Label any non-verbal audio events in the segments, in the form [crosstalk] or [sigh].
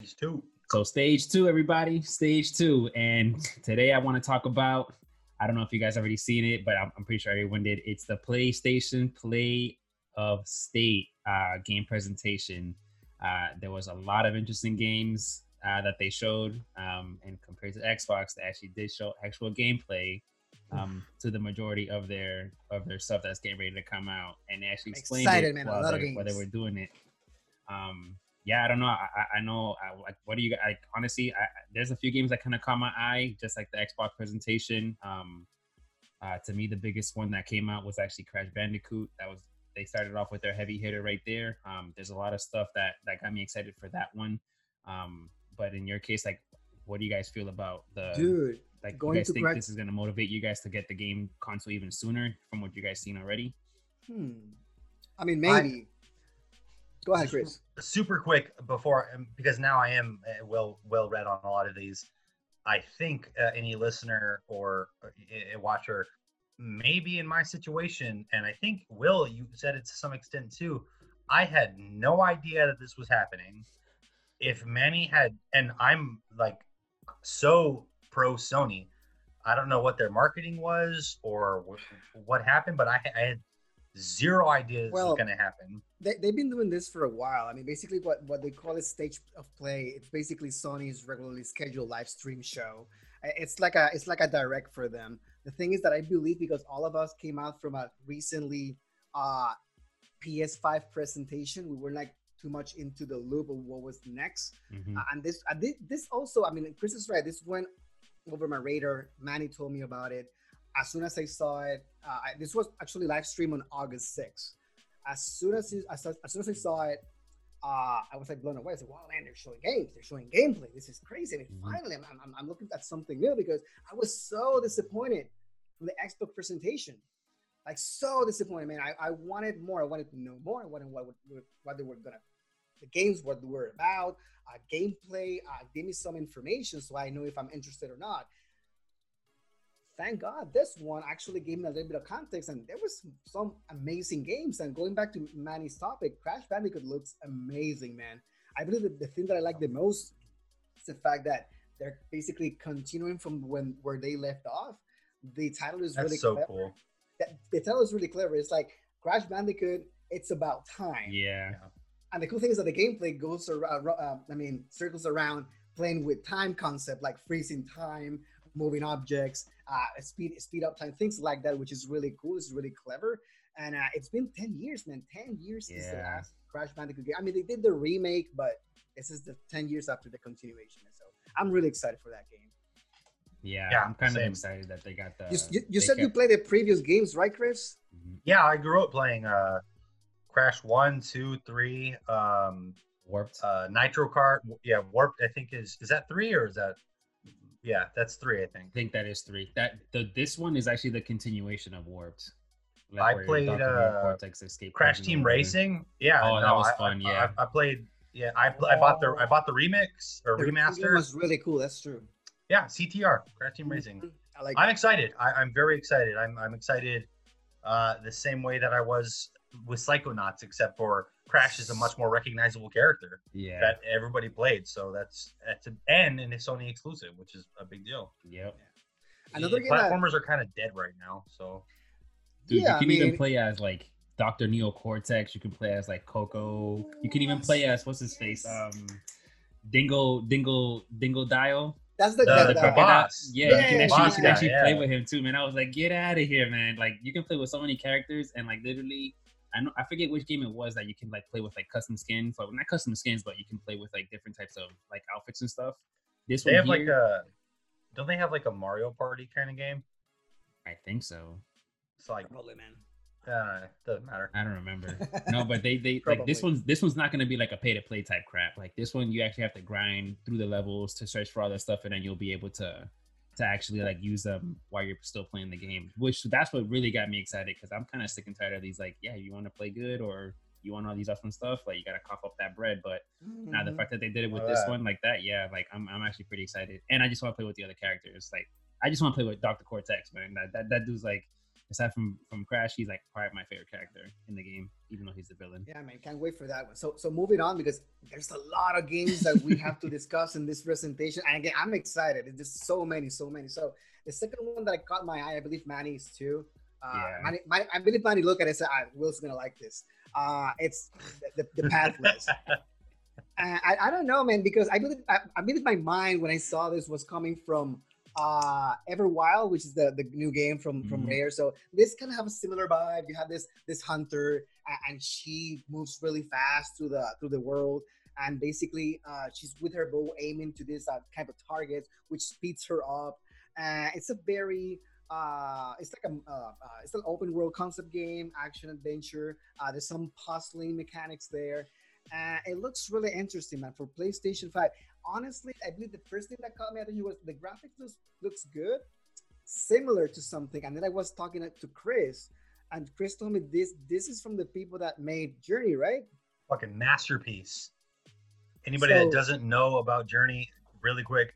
Stage two. So stage two, everybody, stage two. And today I want to talk about, I don't know if you guys already seen it, but I'm, I'm pretty sure everyone did. It's the PlayStation Play of State uh, game presentation. Uh, there was a lot of interesting games uh, that they showed, um, and compared to Xbox, they actually did show actual gameplay um, to the majority of their of their stuff that's getting ready to come out, and they actually explained Excited, it man, a while, they, while they were doing it. Um, yeah, I don't know. I, I- I know. I, like, what do you? Like, honestly, I, I- there's a few games that kind of caught my eye, just like the Xbox presentation. Um, uh, to me, the biggest one that came out was actually Crash Bandicoot. That was they started off with their heavy hitter right there. Um, there's a lot of stuff that that got me excited for that one. Um, but in your case, like, what do you guys feel about the? Dude, like, going you guys to think Crash- this is gonna motivate you guys to get the game console even sooner from what you guys seen already? hmm. I mean, maybe. Go ahead, Chris. Super quick before, um, because now I am uh, well well read on a lot of these. I think uh, any listener or uh, a watcher may be in my situation, and I think Will, you said it to some extent too. I had no idea that this was happening. If Manny had, and I'm like so pro Sony, I don't know what their marketing was or what happened, but I, I had zero idea this Well, was going to happen. They, they've been doing this for a while. I mean, basically, what, what they call it State of Play. It's basically Sony's regularly scheduled live stream show. Uh, It's like a it's like a direct for them. The thing is that I believe because all of us came out from a recently uh, PS5 presentation, we were like too much into the loop of what was next. Mhm. Uh, and this, I did this also. I mean, Chris is right. This went over my radar. Manny told me about it. As soon as I saw it, uh, I, this was actually live stream on August 6th. As soon as it- as, as soon as I saw it, uh, I was like blown away. I said, "Wow, man! They're showing games. They're showing gameplay. This is crazy." And Mhm. finally, I'm, I'm, I'm looking at something new because I was so disappointed from the Xbox presentation. Like so disappointed, man. I, I wanted more. I wanted to know more. I wanted what what they were gonna the games, what they were about, uh, gameplay. Uh, give me some information so I know if I'm interested or not. Thank God this one actually gave me a little bit of context, and there was some amazing games. And going back to Manny's topic, Crash Bandicoot looks amazing, man. I believe that the thing that I like the most is the fact that they're basically continuing from when where they left off. The title is That's really so clever. cool. That- The title is really clever. It's like Crash Bandicoot. It's about time. Yeah. And the cool thing is that the gameplay goes around, uh, I mean, circles around playing with time concept, like freezing time, moving objects, uh, speed speed up time, things like that, which is really cool. It's really clever. And uh, it's been 10 years, man. 10 years since the last Crash Bandicoot game. I mean, they did the remake, but this is the 10 years after the continuation. So I'm really excited for that game. Yeah, Yeah, I'm kind same. of excited that they got the. you you, you they said you played the previous games, right, Chris? Mhm. Yeah, I grew up playing uh, Crash One, Two, Three, um, warped. uh, Nitro Kart. Yeah, Warped. I think is is that three or is that? Yeah, that's three. I think. I think that is three. That the this one is actually the continuation of warped. I played, uh, Cortex escaped Crash Team or. Racing. Yeah. Oh, that was I- fun, I, yeah. I, I played. Yeah, I, pl- I bought the I bought the remix or The remake remaster. was really cool. That's true. Yeah, CTR, Crash Team Racing. I like. I'm it. excited. I, I'm very excited. I'm I'm excited. Uh, the same way that I was with Psychonauts, except for Crash is a much more recognizable character Yeah. that everybody played. So that's that's an N and it's Sony exclusive, which is a big deal. Yep. Another The game that- platformers are kind of dead right now. So Dude, Yeah, you I can even play as like Dr. Neo Cortex. You can play as like Coco. You can even play as what's his face? Um, Dingle, Dingle, Dingodile. That's the, The- the, the the- crocodile. boss. Yeah, Yeah, you can actually, you boss can guy, actually yeah. play with him too, man. I was like, get out of here, man. Like you can play with so many characters and like literally. I know I forget which game it was that you can like play with like custom skins, like not custom skins, but you can play with like different types of like outfits and stuff. This they one have like here, a don't they have like a Mario Party kind of game? I think so. It's like Probably, man. uh, doesn't matter. I don't remember. [laughs] no, but they they like this one's this one's not gonna be like a pay to play type crap. Like this one, you actually have to grind through the levels to search for all that stuff, and then you'll be able to to actually like use them while you're still playing the game. Which that's what really got me excited because I'm kind of sick and tired of these like, yeah, you want to play good or you want all these awesome stuff, like you gotta cough up that bread. But now the Mhm. fact that they did it with Oh, this yeah. one like that, yeah, like I'm I'm actually pretty excited, and I just want to play with the other characters. Like I just want to play with Doctor Cortex, man. That that that dude's like aside from from Crash, he's like probably my favorite character in the game, even though he's the villain. Yeah, man, can't wait for that one. So, so moving on because there's a lot of games that we have to [laughs] discuss in this presentation. And again, I'm excited. There's just so many, so many. So the second one that I caught my eye, I believe Manny's too. Uh, Yeah. Manny, Manny, I believe Manny looked at it and said, ah, Will's gonna like this. Uh, it's the, the, the Pathless. [laughs] Uh, I, I don't know, man, because I believe I, I believe my mind when I saw this was coming from uh Everwild, which is the the new game from from Mhm. Rare. So this kind of have a similar vibe. You have this this hunter, and she moves really fast through the through the world, and basically uh, she's with her bow aiming to this uh, type of target, which speeds her up. Uh, it's a very uh, it's like a uh, uh, it's an open world concept game, action adventure. Uh, there's some puzzling mechanics there. Uh, it looks really interesting, man. For PlayStation Five, honestly, I believe the first thing that caught me attention was the graphics looks, looks good, similar to something. And then I was talking to Chris, and Chris told me this this is from the people that made Journey, right? Fucking masterpiece. Anybody So- that doesn't know about Journey, really quick,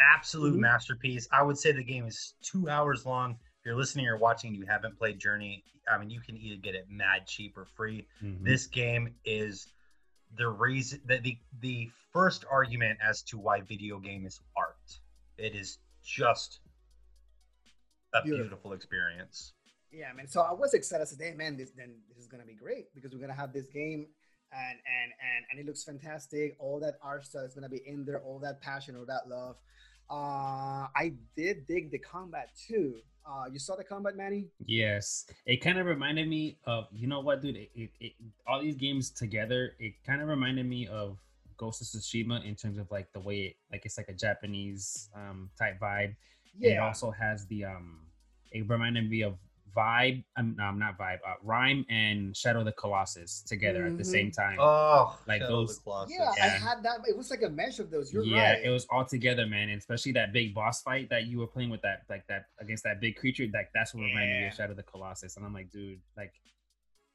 absolute Mhm. masterpiece. I would say the game is two hours long. If you're listening or watching, and you haven't played Journey. I mean, you can either get it mad cheap or free. Mhm. This game is the reason that the the first argument as to why video game is art. It is just a Beautiful. beautiful experience. Yeah, man. So I was excited. I said, "Hey, man, this then this is gonna be great because we're gonna have this game, and and and and it looks fantastic. All that art style is gonna be in there. All that passion, all that love. Uh, I did dig the combat too. Uh, you saw the combat, Manny? Yes, it kind of reminded me of you know what, dude. It, it, it all these games together, it kind of reminded me of Ghost of Tsushima in terms of like the way it, like it's like a Japanese um type vibe. And it also has the um, it reminded me of Vibe. Um, no, not Vibe. Uh, Rime and Shadow of the Colossus together at the Mhm. same time. Oh, Like Shadow of those- the Colossus. Yeah, I had that. It was like a mesh of those. You're yeah, right. it was all together, man. And especially that big boss fight that you were playing with that, like that against that big creature. Like that's what reminded me of Shadow of the Colossus. And I'm like, dude, like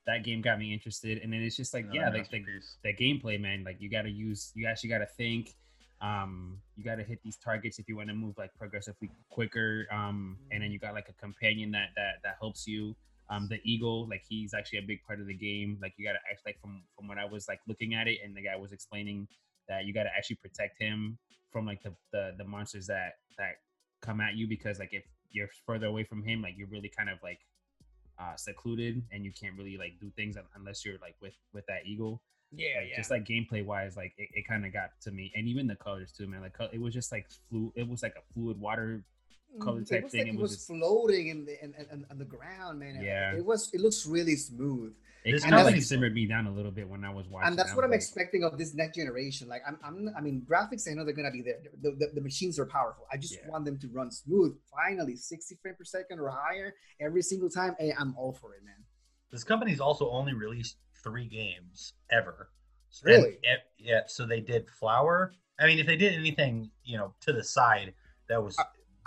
that game got me interested. And then it's just like, Another yeah, like the, the gameplay, man. Like you got to use, you actually got to think. Um, you got to hit these targets if you want to move like progressively quicker. Um, and then you got like a companion that that that helps you. Um, the eagle, like he's actually a big part of the game. Like you got to act like from from what I was like looking at it, and the guy was explaining that you got to actually protect him from like the, the the monsters that that come at you because like if you're further away from him, like you're really kind of like uh secluded and you can't really like do things unless you're like with with that eagle yeah, like, just like gameplay wise like it, it kind of got to me and even the colors too man like it was just like flu it was like a fluid water color Mm, type it was thing, Like it it was was just- floating in the in, in, on the ground, man. Yeah. it was. It looks really smooth. it This kind of like simmered me down a little bit when i was watching and that's what I'm like, expecting of this next generation. Like I'm, I'm I mean, graphics. I know they're gonna be there. The, the, the machines are powerful. I just Yeah. want them to run smooth. Finally, 60 frames per second or higher every single time. Hey, I'm all for it, man. This company's also only released three games ever. Really? it- yeah. So they did Flower. I mean, if they did anything, you know, to the side, that was,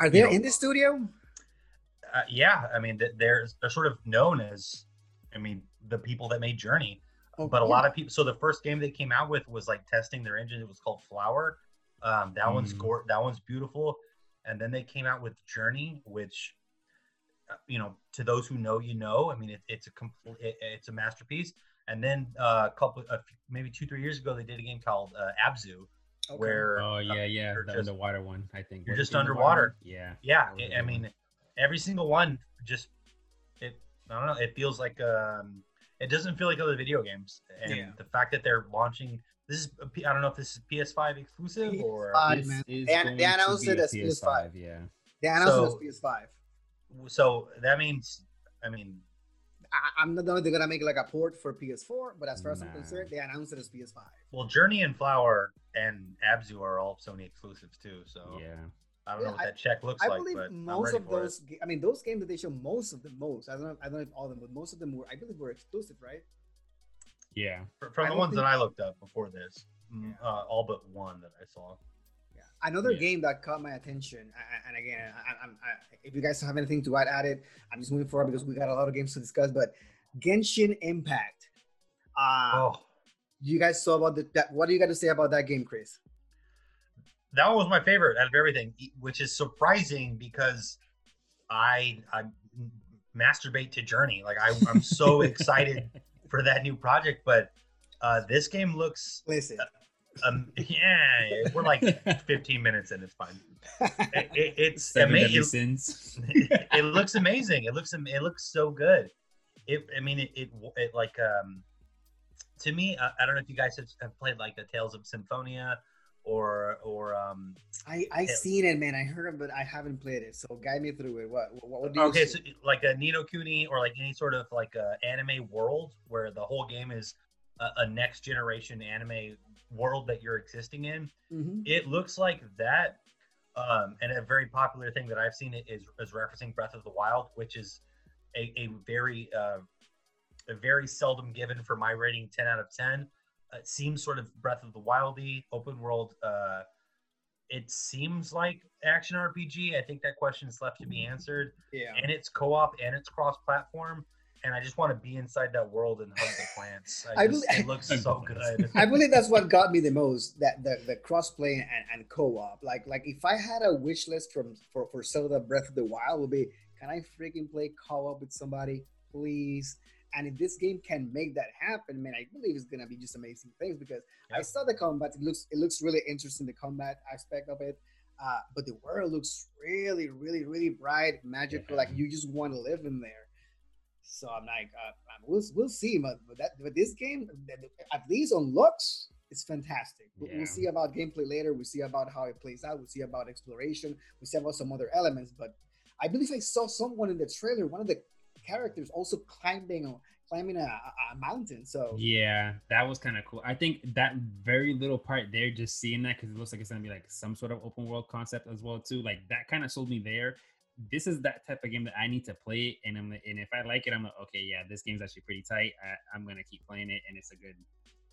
Are they know- in the studio? uh, yeah. I mean, they're they're sort of known as, I mean, the people that made Journey. Oh, but a lot of people. So the first game they came out with was like testing their engine. It was called Flower. Um, that one's Mm. gor- that one's beautiful. And then they came out with Journey, which, uh, you know, to those who know, you know. I mean, it, it's a complete, it, it's a masterpiece. And then uh, a couple, a few, maybe two, three years ago, they did a game called uh, Abzu, Okay. where oh yeah yeah you're the just- underwater one i think you're just the underwater. yeah yeah, That was a I- good I mean, every single one just it. I don't know. It feels like um, it doesn't feel like other video games, and Yeah. the fact that they're launching this is I don't know if this is PS5 exclusive or PS5. This man. is They they announced be it a as PS5. yeah They announced So- it as PS5. so that means I mean I, I'm not know if they're gonna make like a port for PS4, but as far as I'm concerned, they announced it as PS5. well Journey and Flower and Abzu are all Sony exclusives too. So yeah I don't Yeah, know what I- that check looks I like, believe but I'm most ready of those. ga- I mean, those games that they show, most of them, most. I don't know. I don't know if all of them, but most of them were. I believe were exclusive, right? yeah it. Fr- From I the ones think- that I looked up before this, mm, Yeah. uh, all but one that I saw. Another Yeah. game that caught my attention, and again, I, I'm, I, if you guys have anything to add, add it. I'm just moving forward because we got a lot of games to discuss. But Genshin Impact. Uh, Oh, you guys saw about the, that? What do you got to say about that game, Chris? that one was my favorite out of everything, which is surprising because I I masturbate to Journey. Like I, I'm so [laughs] excited for that new project, but uh, this game looks Listen, um, yeah, we're like 15 minutes in. It's fine. [laughs] It, it, it's amazing. sins. [laughs] it looks amazing. It looks it looks so good. It I mean it it, it like um to me I, I don't know if you guys have, have played like the Tales of Symphonia or or um I I Yeah. seen it, man. I heard it, but I haven't played it. So guide me through it. What what, what do you okay see? so like a Ni no Kuni or like any sort of like a anime world where the whole game is a, a next generation anime world that you're existing in Mhm. it looks like that um, and a very popular thing that i've seen is, is referencing breath of the wild which is a, a very uh, a very seldom given for my rating 10 out of 10 it seems sort of breath of the wildy open world uh, it seems like action rpg i think that question is left to be answered. Yeah. and it's co-op and it's cross-platform and i just want to be inside that world and hug the plants [laughs] I I just, believe- it looks so [laughs] good [laughs] I believe that's what got me the most that the, the crossplay and, and co-op. Like like if I had a wish list from for, for Zelda Breath of the Wild would be can I freaking play co-op with somebody, please? And if this game can make that happen, man, I believe it's gonna be just amazing things because I saw the combat. It looks it looks really interesting, the combat aspect of it. Uh, but the world looks really, really, really bright, magical. Like you just want to live in there. So I'm like, uh, we'll we'll see, but but that but this game, at least on looks, it's fantastic. Yeah. We'll see about gameplay later. We'll see about how it plays out. We'll see about exploration. We'll see about some other elements. But I believe I saw someone in the trailer, one of the characters, also climbing climbing a, a a mountain. So Yeah, that was kind of cool. I think that very little part there, just seeing that because it looks like it's gonna be like some sort of open world concept as well too. Like that kind of sold me there. This is that type of game that I need to play, and I'm and if I like it, I'm like, okay, yeah, this game's actually pretty tight. I, I'm gonna keep playing it, and it's a good,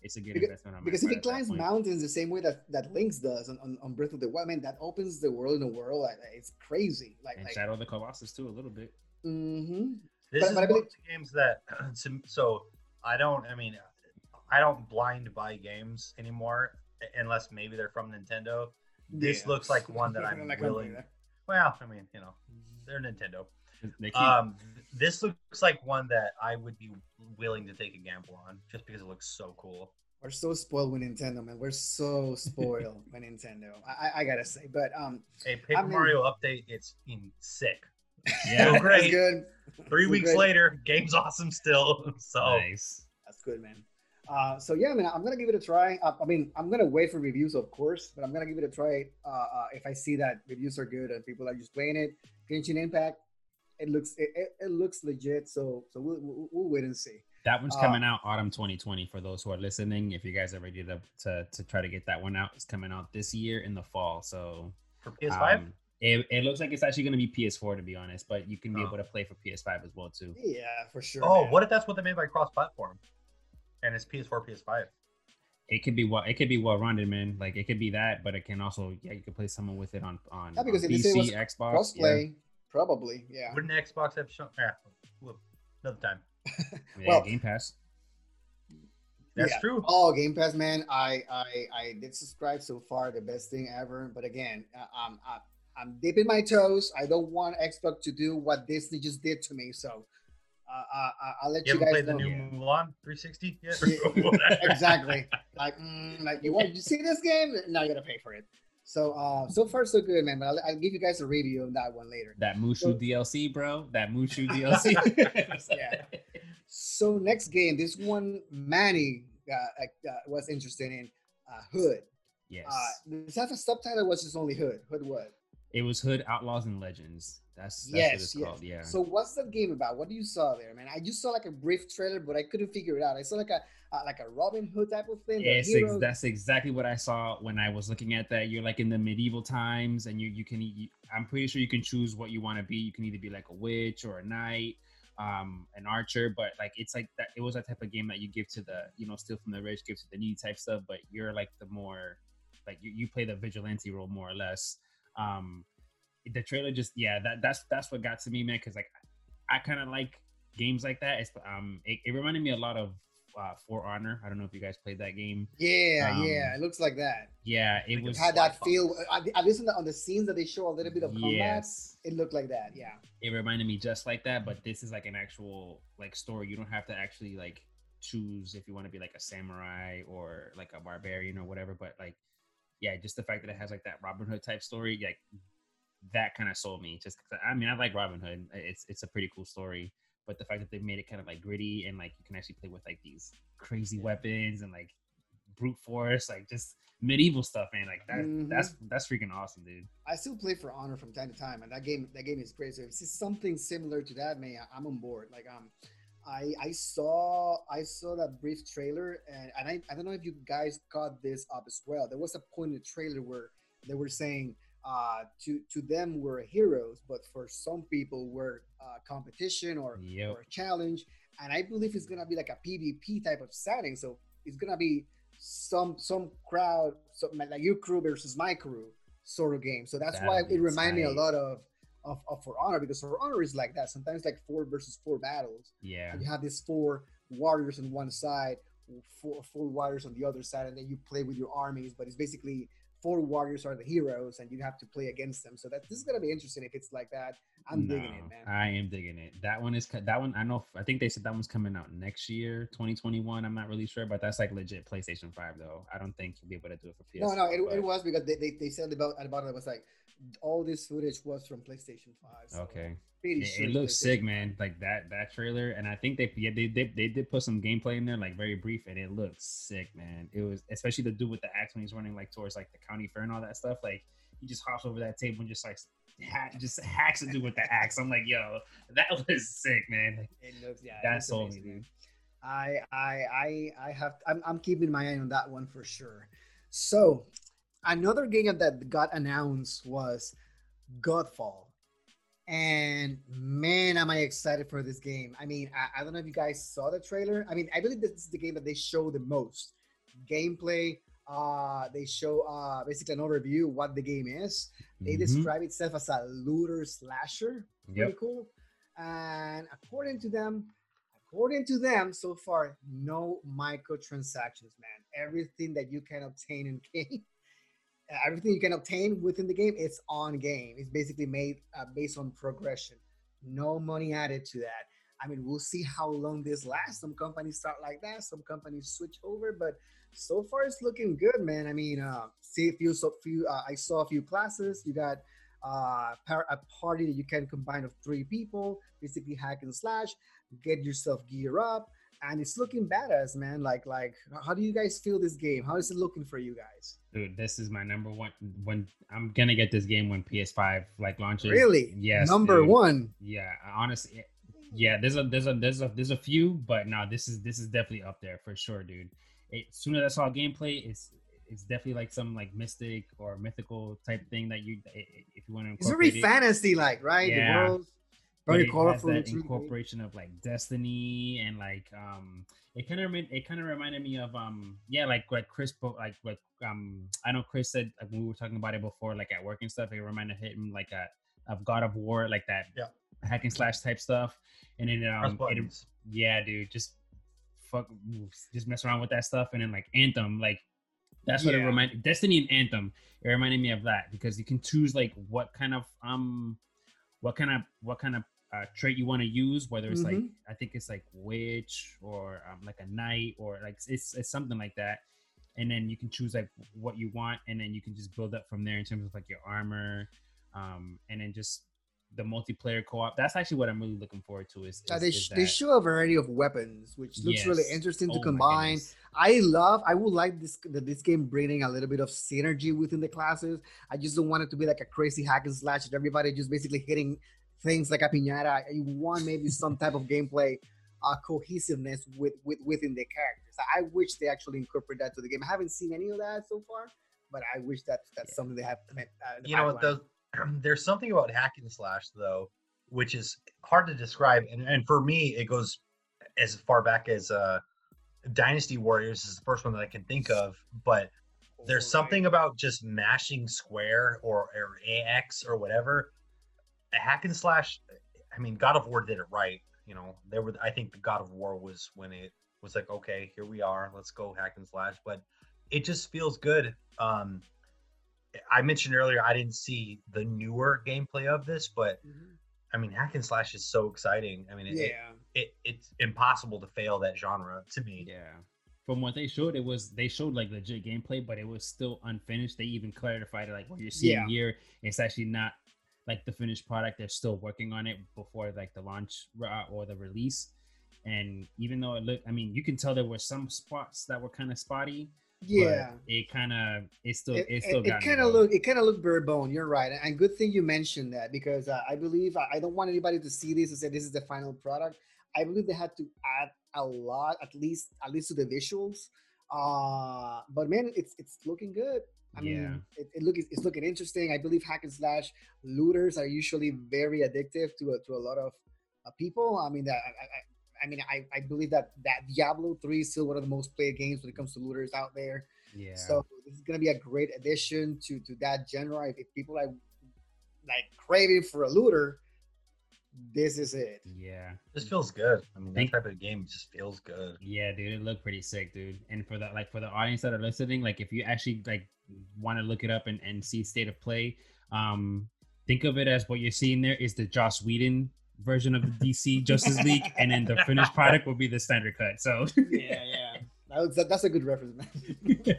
it's a good Because- investment. On my because if it climbs mountains the same way that that Link does on, on, on Breath of the Wild, man, that opens the world in a world. Like, it's crazy. Like, and like Shadow of the Colossus too, a little bit. hmm This But- is but I one believe- of the games that [clears throat] so, so I don't. I mean, I don't blind buy games anymore unless maybe they're from Nintendo. This Yeah. looks like one [laughs] that I'm Like, willing. Like, Well, I mean, you know, they're Nintendo. Um, this looks like one that I would be willing to take a gamble on just because it looks so cool. We're so spoiled with Nintendo, man. We're so [laughs] spoiled with Nintendo. I, I, I gotta say, but um, A Paper mean- Mario update, it's in sick. yeah, So great. good. Three So weeks great. later, game's [laughs] awesome still. So nice. That's good, man. Uh, so yeah, man, I'm gonna give it a try. Uh, I mean, I'm gonna wait for reviews, of course, but I'm gonna give it a try. Uh, uh, if I see that reviews are good and people are just playing it, Genshin Impact, it looks it, it, it looks legit. So so we'll, we'll, we'll wait and see. That one's Uh, coming out autumn 2020 for those who are listening. If you guys are ready to, to to try to get that one out, it's coming out this year in the fall. So for PS5, um, it, it looks like it's actually going to be PS4 to be honest, but you can be Oh. able to play for PS5 as well too. Yeah, for sure. oh, man. what if that's what they made by cross-platform, and it's PS4, PS5? It could be what it could be well rounded, man. Like it could be that, but it can also yeah, you could play someone with it on on, Yeah, because on if it PC, was Xbox. crossplay? Probably, yeah. Wouldn't Xbox have shown? Yeah, well, another time. Yeah, yeah Well- Game Pass. That's Yeah. true. Oh, Game Pass, man! I I I did subscribe so far, the best thing ever. But again, uh, I'm I'm, I'm dipping my toes. I don't want Xbox to do what Disney just did to me. So, uh, uh, uh, I'll let You you, haven't guys played the new Yeah. Mulan 360 yet? [laughs] Yeah, [laughs] exactly. Like, mm, like you want you see this game? Now you gotta pay for it. So, uh, so far so good, man. But I'll, I'll give you guys a review on that one later. That Mushu So- DLC, bro. That Mushu [laughs] DLC. Yeah. So next game, this one Manny uh, uh, was interested in uh, Hood. Yes. Uh, does that have a subtitle? or Was just only Hood? Hood what? It was Hood Outlaws and Legends. That's, that's yes, what it's yes. called. Yeah. So what's the game about? What do you saw there, man? I just saw like a brief trailer, but I couldn't figure it out. I saw like a uh, like a Robin Hood type of thing. Yes, ex- that's exactly what I saw when I was looking at that. You're like in the medieval times, and you you can. You, I'm pretty sure you can choose what you want to be. You can either be like a witch or a knight, um, an archer. But like it's like that. It was that type of game that you give to the you know steal from the rich, give to the needy type stuff. But you're like the more like you, you play the vigilante role more or less. Um, the trailer just yeah that that's that's what got to me man because like I kind of like games like that. It's um it, it reminded me a lot of uh, For Honor. I don't know if you guys played that game. Yeah, Um, yeah, it looks like that. Yeah, it Like was. Had that Slide feel. I, least on the, on the scenes that they show a little bit of combat, Yes, it looked like that. Yeah. it reminded me just like that, but this is like an actual like story. You don't have to actually like choose if you want to be like a samurai or like a barbarian or whatever. But like, yeah, just the fact that it has like that Robin Hood type story, like that kind of sold me. Just 'cause- I mean, I like Robin Hood. It's it's a pretty cool story. But the fact that they made it kind of like gritty and like you can actually play with like these crazy weapons and like brute force, like just medieval stuff, man. Like that Mhm. that's that's freaking awesome, dude. I still play for Honor from time to time, and that game that game is great. So if it's something similar to that, man, I'm on board. Like um, I I saw I saw that brief trailer, and, and I I don't know if you guys caught this up as well. There was a point in the trailer where they were saying uh to to them we're heroes, but for some people we're uh, competition or Yep. or a challenge. And I believe it's gonna be like a PvP type of setting. So it's gonna be some some crowd, some, like your crew versus my crew sort of game. So that's why That'd be it reminded me a lot of, of of For Honor because For Honor is like that. Sometimes like four versus four battles. Yeah. And you have these four warriors on one side, four four warriors on the other side, and then you play with your armies. But it's basically four warriors are the heroes, and you have to play against them. So that this is gonna be interesting if it's like that. I'm digging it, man. I am digging it. That one is that one. I know. I think they said that one's coming out next year, 2021. I'm not really sure, but that's like legit PlayStation 5 though. I don't think you'll be able to do it for PS. No, no, it, it was because they, they, they said about at the bottom it was like all this footage was from PlayStation Five. So Okay. It, sure it looks sick, man. Like that that trailer, and I think they yeah they they, they did put some gameplay in there, like very brief, and it looks sick, man. It was especially the dude with the axe when he's running like towards like the county fair and all that stuff. Like he just hops over that table and just like just hacks a dude with the axe. I'm like, yo, that was sick, man. It looks yeah. that sold me, dude. I I I I have I'm I'm keeping my eye on that one for sure. So another game that got announced was Godfall. And man, am I excited for this game. I mean, I, I don't know if you guys saw the trailer. I mean, I believe this is the game that they show the most. Gameplay, uh, they show uh basically an overview of what the game is. They Mhm. describe itself as a looter slasher. Pretty cool. And according to them, according to them, so far, no microtransactions, man. Everything that you can obtain in [laughs] game, everything you can obtain within the game, it's on game. It's basically made uh, based on progression. No money added to that. I mean, we'll see how long this lasts. Some companies start like that. Some companies switch over, but so far it's looking good, man. I mean, uh, see a few, so few. Uh, I saw a few classes. You got uh, a party that you can combine of three people, basically hack and slash, get yourself gear up, and it's looking badass, man. Like, like, how do you guys feel this game? How is it looking for you guys? Dude, this is my number one. When I'm gonna get this game when PS5 like launches. Really? Yes. Number dude. one. Yeah, honestly, yeah. There's a there's a there's a there's a few, but no, this is this is definitely up there for sure, dude. It, as soon as I saw gameplay, it's it's definitely like some like mystic or mythical type thing that you if you want to It's very fantasy like, right? Yeah. The world's very it colorful. Has that it's really great. incorporation of like destiny and like um it kind of it kind of reminded me of um yeah like like Chris like like um I know Chris said like when we were talking about it before like at work and stuff it reminded him like a of God of War like that Yeah. Hack and slash type stuff. And then um it, yeah dude just fuck just mess around with that stuff. And then like Anthem like that's what it reminded Destiny and Anthem it reminded me of that because you can choose like what kind of um what kind of what kind of uh, trait you want to use whether it's like Mhm. i think it's like witch or um, like a knight or like it's, it's something like that. And then you can choose like what you want. And then you can just build up from there in terms of like your armor um and then just the multiplayer co-op that's actually what i'm really looking forward to is, Uh, is- they, is sh- they show a variety of weapons, which looks really interesting to Oh my combine. I love. I would like this that this game bringing a little bit of synergy within the classes. I just don't want it to be like a crazy hack and slash. and Everybody just basically hitting things like a piñata. You want maybe some type of gameplay uh, cohesiveness with, with within the characters. I wish they actually incorporate that to the game. I haven't seen any of that so far, but I wish that that's Yeah. something they have. Uh, in the you know what pipeline. the, there's something about hack and slash though which is hard to describe and, and for me it goes as far back as uh dynasty warriors is the first one that i can think of but there's something about just mashing square or, or ax or whatever a hack and slash i mean god of war did it right you know there were i think the god of war was when it was like, okay, here we are. Let's go hack and slash. But it just feels good. Um, I mentioned earlier I didn't see the newer gameplay of this, but Mhm. I mean, hack and slash is so exciting. I mean, it, it, Yeah. it it's impossible to fail that genre to me. Yeah. From what they showed, it was they showed like legit gameplay, but it was still unfinished. They even clarified it, like what you're seeing Yeah. here, it's actually not like the finished product. They're still working on it before like the launch uh, or the release. And even though it looked, I mean, you can tell there were some spots that were kind of spotty. Yeah. it kind of it still it, it, still it, kind of look it kind of looked bare bone you're right and good thing you mentioned that because uh, i believe I, I don't want anybody to see this and say this is the final product. I believe they had to add a lot at least at least to the visuals uh but man it's it's looking good. I mean Yeah. it, it look it's looking interesting. I believe hack and slash looters are usually very addictive to a, to a lot of uh, people. I mean that I, I, I mean, I, I believe that that Diablo 3 is still one of the most played games when it comes to looters out there. yeah. So this is gonna be a great addition to to that genre. If, if people are like craving for a looter, this is it. yeah. This feels good. I mean, that type of game just feels good. Yeah, dude, it looked pretty sick, dude. And for that, like for the audience that are listening, like if you actually like want to look it up and, and see state of play, um, think of it as what you're seeing there is the Joss Whedon version of the DC Justice League, and then the finished product will be the standard cut. So Yeah, yeah. That was, that, that's a good reference, man. [laughs]